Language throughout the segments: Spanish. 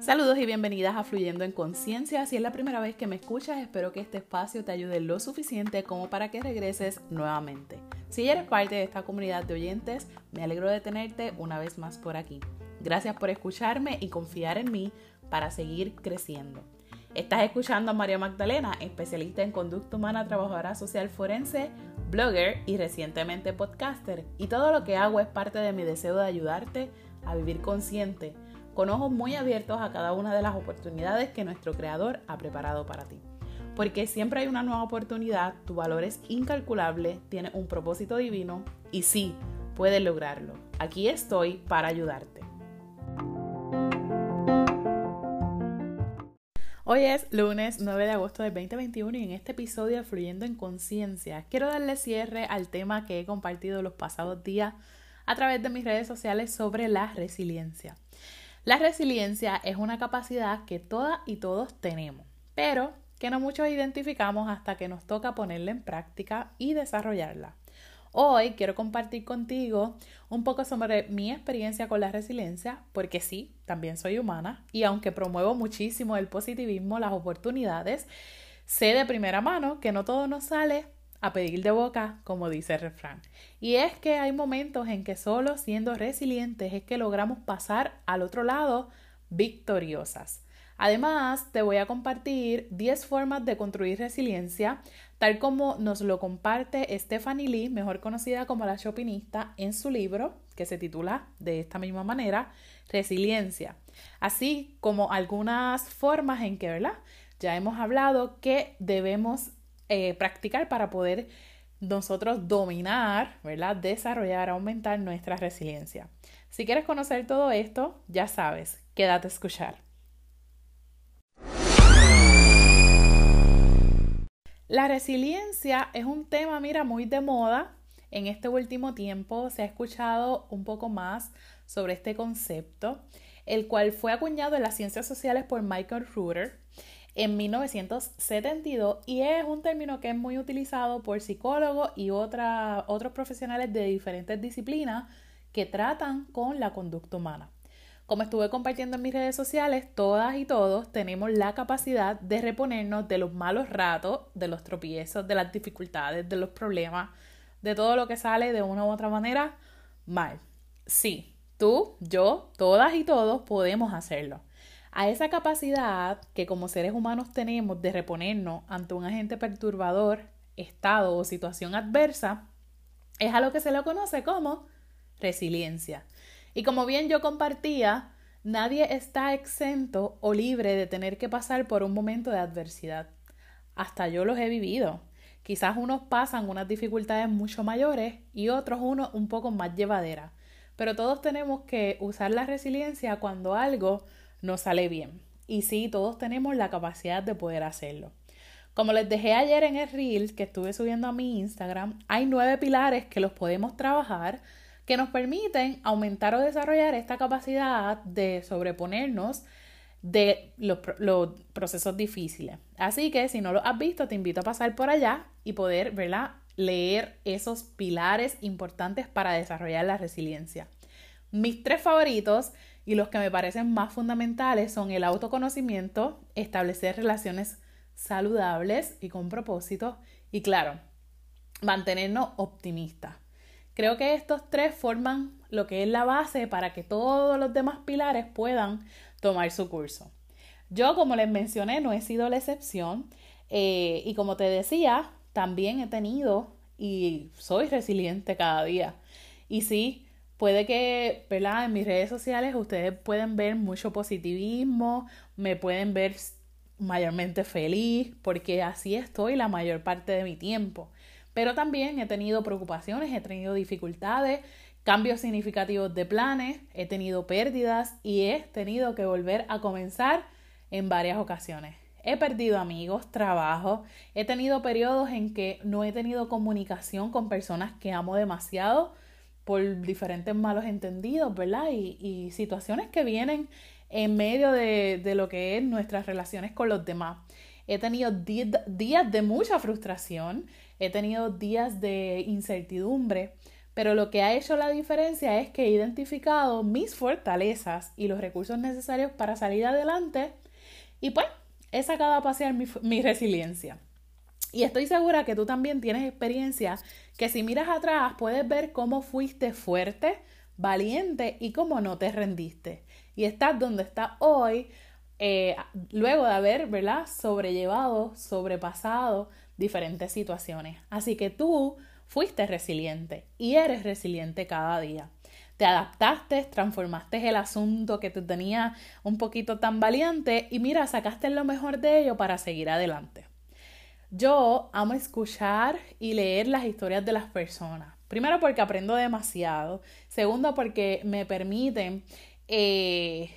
Saludos y bienvenidas a Fluyendo en Conciencia. Si es la primera vez que me escuchas, espero que este espacio te ayude lo suficiente como para que regreses nuevamente. Si eres parte de esta comunidad de oyentes, me alegro de tenerte una vez más por aquí. Gracias por escucharme y confiar en mí para seguir creciendo. Estás escuchando a María Magdalena, especialista en conducta humana, trabajadora social forense, blogger y recientemente podcaster. Y todo lo que hago es parte de mi deseo de ayudarte a vivir consciente con ojos muy abiertos a cada una de las oportunidades que nuestro Creador ha preparado para ti. Porque siempre hay una nueva oportunidad, tu valor es incalculable, tienes un propósito divino y sí, puedes lograrlo. Aquí estoy para ayudarte. Hoy es lunes 9 de agosto del 2021 y en este episodio Fluyendo en Conciencia quiero darle cierre al tema que he compartido los pasados días a través de mis redes sociales sobre la resiliencia. La resiliencia es una capacidad que todas y todos tenemos, pero que no muchos identificamos hasta que nos toca ponerla en práctica y desarrollarla. Hoy quiero compartir contigo un poco sobre mi experiencia con la resiliencia, porque sí, también soy humana y aunque promuevo muchísimo el positivismo, las oportunidades, sé de primera mano que no todo nos sale a pedir de boca, como dice el refrán. Y es que hay momentos en que solo siendo resilientes es que logramos pasar al otro lado victoriosas. Además, te voy a compartir 10 formas de construir resiliencia, tal como nos lo comparte Stephanie Lee, mejor conocida como la Chopinista, en su libro, que se titula de esta misma manera, Resiliencia. Así como algunas formas en que, ¿verdad? Ya hemos hablado que debemos eh, practicar para poder nosotros dominar, ¿verdad? Desarrollar, aumentar nuestra resiliencia. Si quieres conocer todo esto, ya sabes, quédate a escuchar. La resiliencia es un tema, mira, muy de moda. En este último tiempo se ha escuchado un poco más sobre este concepto, el cual fue acuñado en las ciencias sociales por Michael Rutter en 1972 y es un término que es muy utilizado por psicólogos y otros profesionales de diferentes disciplinas que tratan con la conducta humana. Como estuve compartiendo en mis redes sociales, todas y todos tenemos la capacidad de reponernos de los malos ratos, de los tropiezos, de las dificultades, de los problemas, de todo lo que sale de una u otra manera mal. Sí, tú, yo, todas y todos podemos hacerlo. A esa capacidad que como seres humanos tenemos de reponernos ante un agente perturbador, estado o situación adversa, es a lo que se le conoce como resiliencia. Y como bien yo compartía, nadie está exento o libre de tener que pasar por un momento de adversidad. Hasta yo los he vivido. Quizás unos pasan unas dificultades mucho mayores y otros unos un poco más llevaderas. Pero todos tenemos que usar la resiliencia cuando algo no sale bien. Y sí, todos tenemos la capacidad de poder hacerlo. Como les dejé ayer en el reel que estuve subiendo a mi Instagram, hay nueve pilares que los podemos trabajar que nos permiten aumentar o desarrollar esta capacidad de sobreponernos de los, procesos difíciles. Así que si no lo has visto, te invito a pasar por allá y poder ¿verdad? leer esos pilares importantes para desarrollar la resiliencia. Mis tres favoritos y los que me parecen más fundamentales son el autoconocimiento, establecer relaciones saludables y con propósito y claro, mantenernos optimistas. Creo que estos tres forman lo que es la base para que todos los demás pilares puedan tomar su curso. Yo, como les mencioné, no he sido la excepción eh, y como te decía, también he tenido y soy resiliente cada día. Y sí, Puede que. En mis redes sociales ustedes pueden ver mucho positivismo, me pueden ver mayormente feliz, porque así estoy la mayor parte de mi tiempo. Pero también he tenido preocupaciones, he tenido dificultades, cambios significativos de planes, he tenido pérdidas y he tenido que volver a comenzar en varias ocasiones. He perdido amigos, trabajo, he tenido periodos en que no he tenido comunicación con personas que amo demasiado por diferentes malos entendidos, ¿verdad? Y, situaciones que vienen en medio de, lo que es nuestras relaciones con los demás. He tenido días de mucha frustración, he tenido días de incertidumbre, pero lo que ha hecho la diferencia es que he identificado mis fortalezas y los recursos necesarios para salir adelante y pues he sacado a pasear mi, resiliencia. Y estoy segura que tú también tienes experiencia que si miras atrás puedes ver cómo fuiste fuerte, valiente y cómo no te rendiste. Y estás donde estás hoy, eh, luego de haber, ¿verdad?, sobrellevado, sobrepasado diferentes situaciones. Así que tú fuiste resiliente y eres resiliente cada día. Te adaptaste, transformaste el asunto que te tenía un poquito tan valiente y mira, sacaste lo mejor de ello para seguir adelante. Yo amo escuchar y leer las historias de las personas. Primero porque aprendo demasiado. Segundo porque me permiten eh,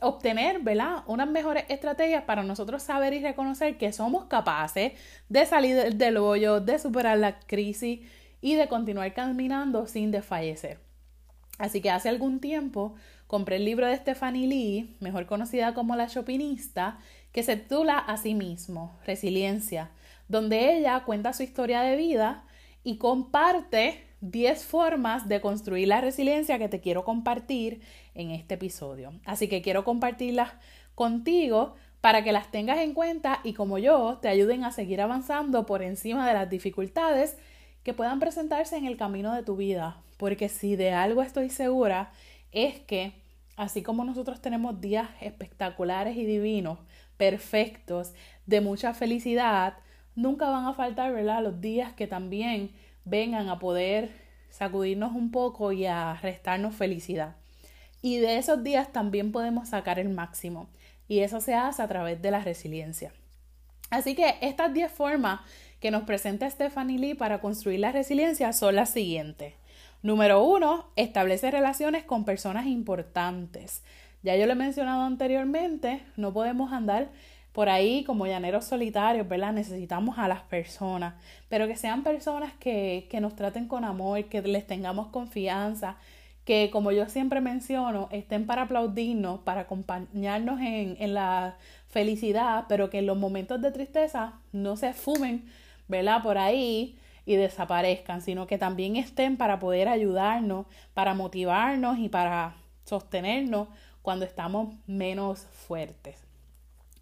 obtener, ¿verdad? Unas mejores estrategias para nosotros saber y reconocer que somos capaces de salir del hoyo, de superar la crisis y de continuar caminando sin desfallecer. Así que hace algún tiempo compré el libro de Stephanie Lee, mejor conocida como la Chopinista, que se titula a sí mismo, Resiliencia, donde ella cuenta su historia de vida y comparte 10 formas de construir la resiliencia que te quiero compartir en este episodio. Así que quiero compartirlas contigo para que las tengas en cuenta y como yo te ayuden a seguir avanzando por encima de las dificultades que puedan presentarse en el camino de tu vida. Porque si de algo estoy segura es que así como nosotros tenemos días espectaculares y divinos, perfectos, de mucha felicidad, nunca van a faltar, ¿verdad? Los días que también vengan a poder sacudirnos un poco y a restarnos felicidad. Y de esos días también podemos sacar el máximo. Y eso se hace a través de la resiliencia. Así que estas 10 formas que nos presenta Stephanie Lee para construir la resiliencia son las siguientes. Número uno, establece relaciones con personas importantes. Ya yo lo he mencionado anteriormente, no podemos andar por ahí como llaneros solitarios, ¿verdad? Necesitamos a las personas, pero que sean personas que, que nos traten con amor, que les tengamos confianza, que como yo siempre menciono, estén para aplaudirnos, para acompañarnos en, en la felicidad, pero que en los momentos de tristeza no se fumen, ¿verdad? Por ahí y desaparezcan, sino que también estén para poder ayudarnos, para motivarnos y para sostenernos cuando estamos menos fuertes.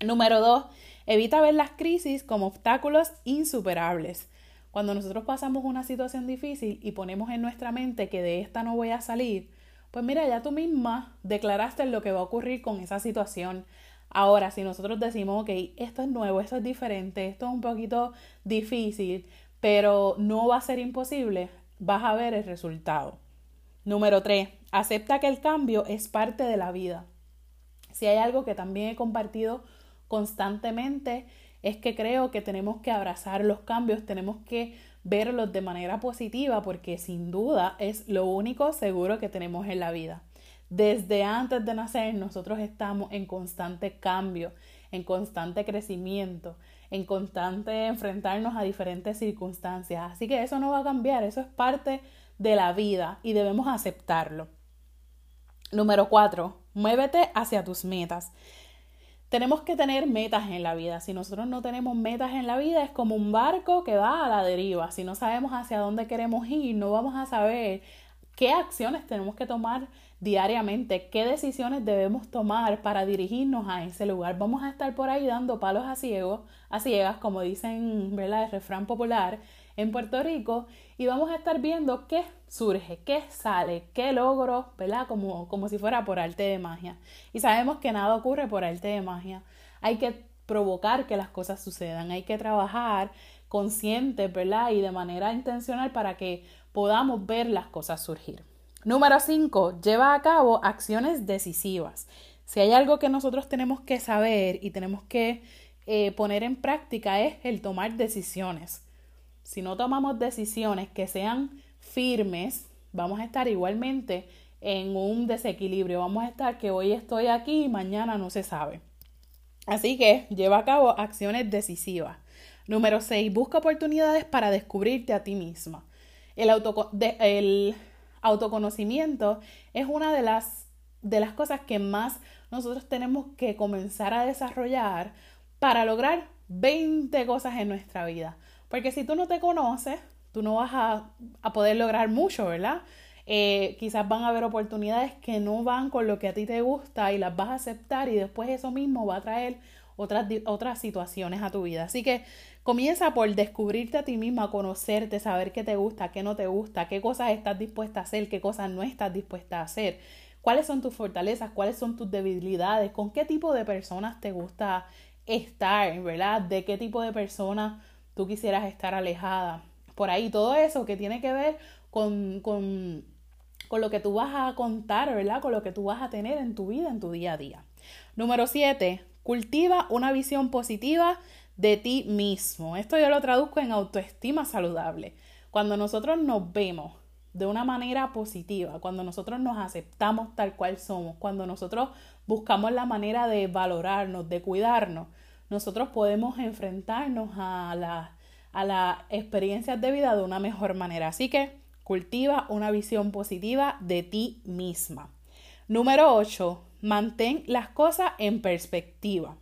Número dos, evita ver las crisis como obstáculos insuperables. Cuando nosotros pasamos una situación difícil y ponemos en nuestra mente que de esta no voy a salir, pues mira, ya tú misma declaraste lo que va a ocurrir con esa situación. Ahora, si nosotros decimos, ok, esto es nuevo, esto es diferente, esto es un poquito difícil, pero no va a ser imposible, vas a ver el resultado. Número 3. Acepta que el cambio es parte de la vida. Si hay algo que también he compartido constantemente, es que creo que tenemos que abrazar los cambios, tenemos que verlos de manera positiva porque sin duda es lo único seguro que tenemos en la vida. Desde antes de nacer nosotros estamos en constante cambio, en constante crecimiento, en constante enfrentarnos a diferentes circunstancias. Así que eso no va a cambiar, eso es parte de la vida y debemos aceptarlo. Número cuatro, muévete hacia tus metas. Tenemos que tener metas en la vida. Si nosotros no tenemos metas en la vida, es como un barco que va a la deriva. Si no sabemos hacia dónde queremos ir, no vamos a saber qué acciones tenemos que tomar diariamente, qué decisiones debemos tomar para dirigirnos a ese lugar. Vamos a estar por ahí dando palos a ciegos, a ciegas, como dicen, ¿verdad? El refrán popular en Puerto Rico y vamos a estar viendo qué surge, qué sale, qué logro, ¿verdad? Como, como si fuera por arte de magia. Y sabemos que nada ocurre por arte de magia. Hay que provocar que las cosas sucedan, hay que trabajar consciente, ¿verdad? Y de manera intencional para que podamos ver las cosas surgir. Número 5. Lleva a cabo acciones decisivas. Si hay algo que nosotros tenemos que saber y tenemos que eh, poner en práctica es el tomar decisiones si no tomamos decisiones que sean firmes, vamos a estar igualmente en un desequilibrio. Vamos a estar que hoy estoy aquí y mañana no se sabe. Así que lleva a cabo acciones decisivas. Número 6. Busca oportunidades para descubrirte a ti misma. El, el autoconocimiento es una de las, de las cosas que más nosotros tenemos que comenzar a desarrollar para lograr 20 cosas en nuestra vida. Porque si tú no te conoces, tú no vas a, a poder lograr mucho, ¿verdad? Eh, quizás van a haber oportunidades que no van con lo que a ti te gusta y las vas a aceptar y después eso mismo va a traer otras, otras situaciones a tu vida. Así que comienza por descubrirte a ti misma, conocerte, saber qué te gusta, qué no te gusta, qué cosas estás dispuesta a hacer, qué cosas no estás dispuesta a hacer, cuáles son tus fortalezas, cuáles son tus debilidades, con qué tipo de personas te gusta estar, ¿verdad? De qué tipo de personas tú quisieras estar alejada. Por ahí todo eso que tiene que ver con, con con lo que tú vas a contar, ¿verdad? Con lo que tú vas a tener en tu vida, en tu día a día. Número 7. Cultiva una visión positiva de ti mismo. Esto yo lo traduzco en autoestima saludable. Cuando nosotros nos vemos de una manera positiva, cuando nosotros nos aceptamos tal cual somos, cuando nosotros buscamos la manera de valorarnos, de cuidarnos, nosotros podemos enfrentarnos a las a la experiencias de vida de una mejor manera. Así que Cultiva una visión positiva de ti misma. Número 8. Mantén las cosas en perspectiva.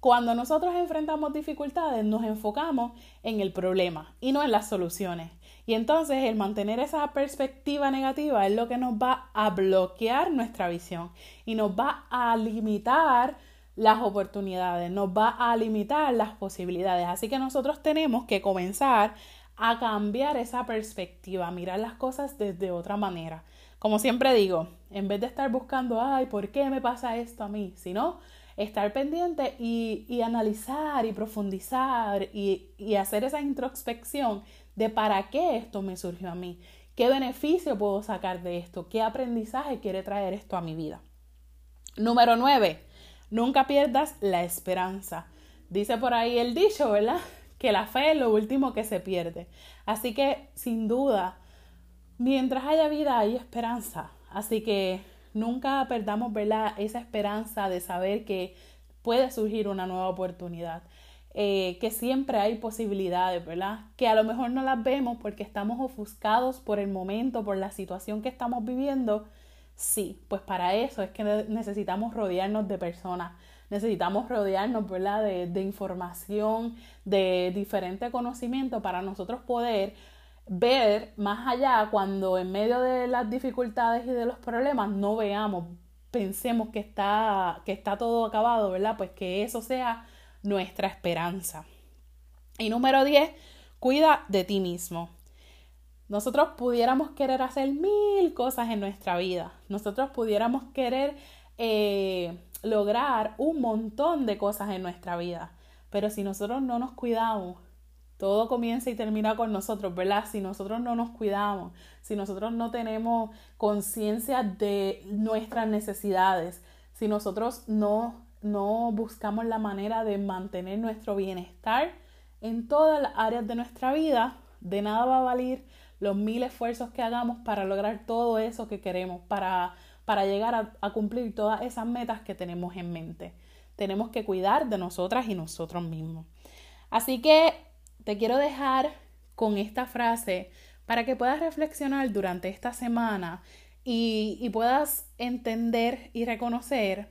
Cuando nosotros enfrentamos dificultades, nos enfocamos en el problema y no en las soluciones. Y entonces el mantener esa perspectiva negativa es lo que nos va a bloquear nuestra visión y nos va a limitar las oportunidades, nos va a limitar las posibilidades. Así que nosotros tenemos que comenzar a cambiar esa perspectiva, a mirar las cosas desde otra manera. Como siempre digo, en vez de estar buscando, ay, ¿por qué me pasa esto a mí? Sino estar pendiente y, analizar y profundizar y, y hacer esa introspección de para qué esto me surgió a mí, qué beneficio puedo sacar de esto, qué aprendizaje quiere traer esto a mi vida. Número 9. Nunca pierdas la esperanza. Dice por ahí el dicho, ¿verdad? que la fe es lo último que se pierde. Así que, sin duda, mientras haya vida hay esperanza. Así que nunca perdamos ¿verdad? esa esperanza de saber que puede surgir una nueva oportunidad. Eh, que siempre hay posibilidades, ¿verdad? Que a lo mejor no las vemos porque estamos ofuscados por el momento, por la situación que estamos viviendo. Sí, pues para eso es que necesitamos rodearnos de personas necesitamos rodearnos ¿verdad? De, de información, de diferente conocimiento para nosotros poder ver más allá cuando en medio de las dificultades y de los problemas no veamos, pensemos que está, que está todo acabado, ¿verdad? Pues que eso sea nuestra esperanza. Y número 10, cuida de ti mismo. Nosotros pudiéramos querer hacer mil cosas en nuestra vida. Nosotros pudiéramos querer eh, lograr un montón de cosas en nuestra vida. Pero si nosotros no nos cuidamos, todo comienza y termina con nosotros, ¿verdad? Si nosotros no nos cuidamos, si nosotros no tenemos conciencia de nuestras necesidades, si nosotros no, no buscamos la manera de mantener nuestro bienestar en todas las áreas de nuestra vida, de nada va a valer los mil esfuerzos que hagamos para lograr todo eso que queremos, para para llegar a, cumplir todas esas metas que tenemos en mente. Tenemos que cuidar de nosotras y nosotros mismos. Así que te quiero dejar con esta frase para que puedas reflexionar durante esta semana y, puedas entender y reconocer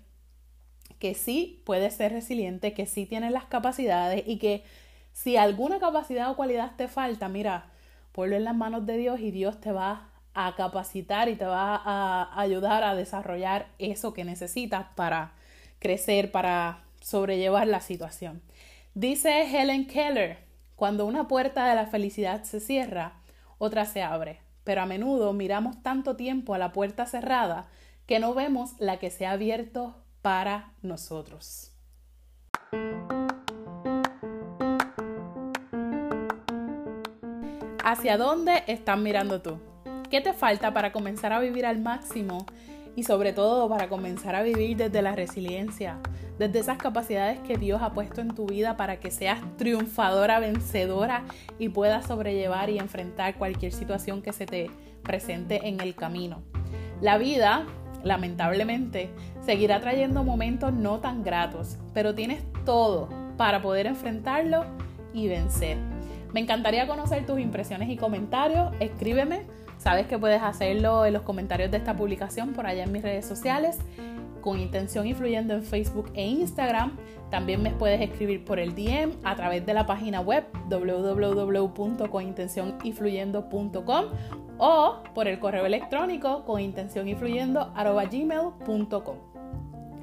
que sí puedes ser resiliente, que sí tienes las capacidades y que si alguna capacidad o cualidad te falta, mira, ponlo en las manos de Dios y Dios te va a capacitar y te va a ayudar a desarrollar eso que necesitas para crecer, para sobrellevar la situación. Dice Helen Keller, cuando una puerta de la felicidad se cierra, otra se abre, pero a menudo miramos tanto tiempo a la puerta cerrada que no vemos la que se ha abierto para nosotros. ¿Hacia dónde estás mirando tú? ¿Qué te falta para comenzar a vivir al máximo? Y sobre todo para comenzar a vivir desde la resiliencia, desde esas capacidades que Dios ha puesto en tu vida para que seas triunfadora, vencedora y puedas sobrellevar y enfrentar cualquier situación que se te presente en el camino. La vida, lamentablemente, seguirá trayendo momentos no tan gratos, pero tienes todo para poder enfrentarlo y vencer. Me encantaría conocer tus impresiones y comentarios. Escríbeme Sabes que puedes hacerlo en los comentarios de esta publicación por allá en mis redes sociales. con intención influyendo en Facebook e Instagram. También me puedes escribir por el DM a través de la página web www.conintencioninfluyendo.com o por el correo electrónico conintencioninfluyendo.gmail.com.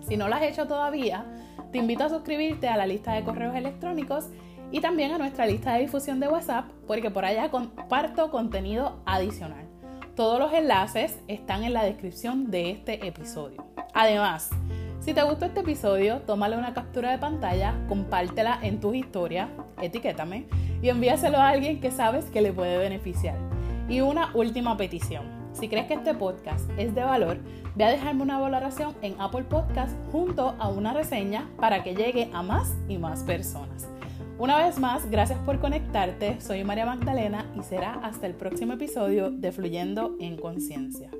Si no lo has hecho todavía, te invito a suscribirte a la lista de correos electrónicos y también a nuestra lista de difusión de WhatsApp porque por allá comparto contenido adicional. Todos los enlaces están en la descripción de este episodio. Además, si te gustó este episodio, tómale una captura de pantalla, compártela en tus historias, etiquétame y envíaselo a alguien que sabes que le puede beneficiar. Y una última petición. Si crees que este podcast es de valor, ve a dejarme una valoración en Apple Podcast junto a una reseña para que llegue a más y más personas. Una vez más, gracias por conectarte. Soy María Magdalena y será hasta el próximo episodio de Fluyendo en Conciencia.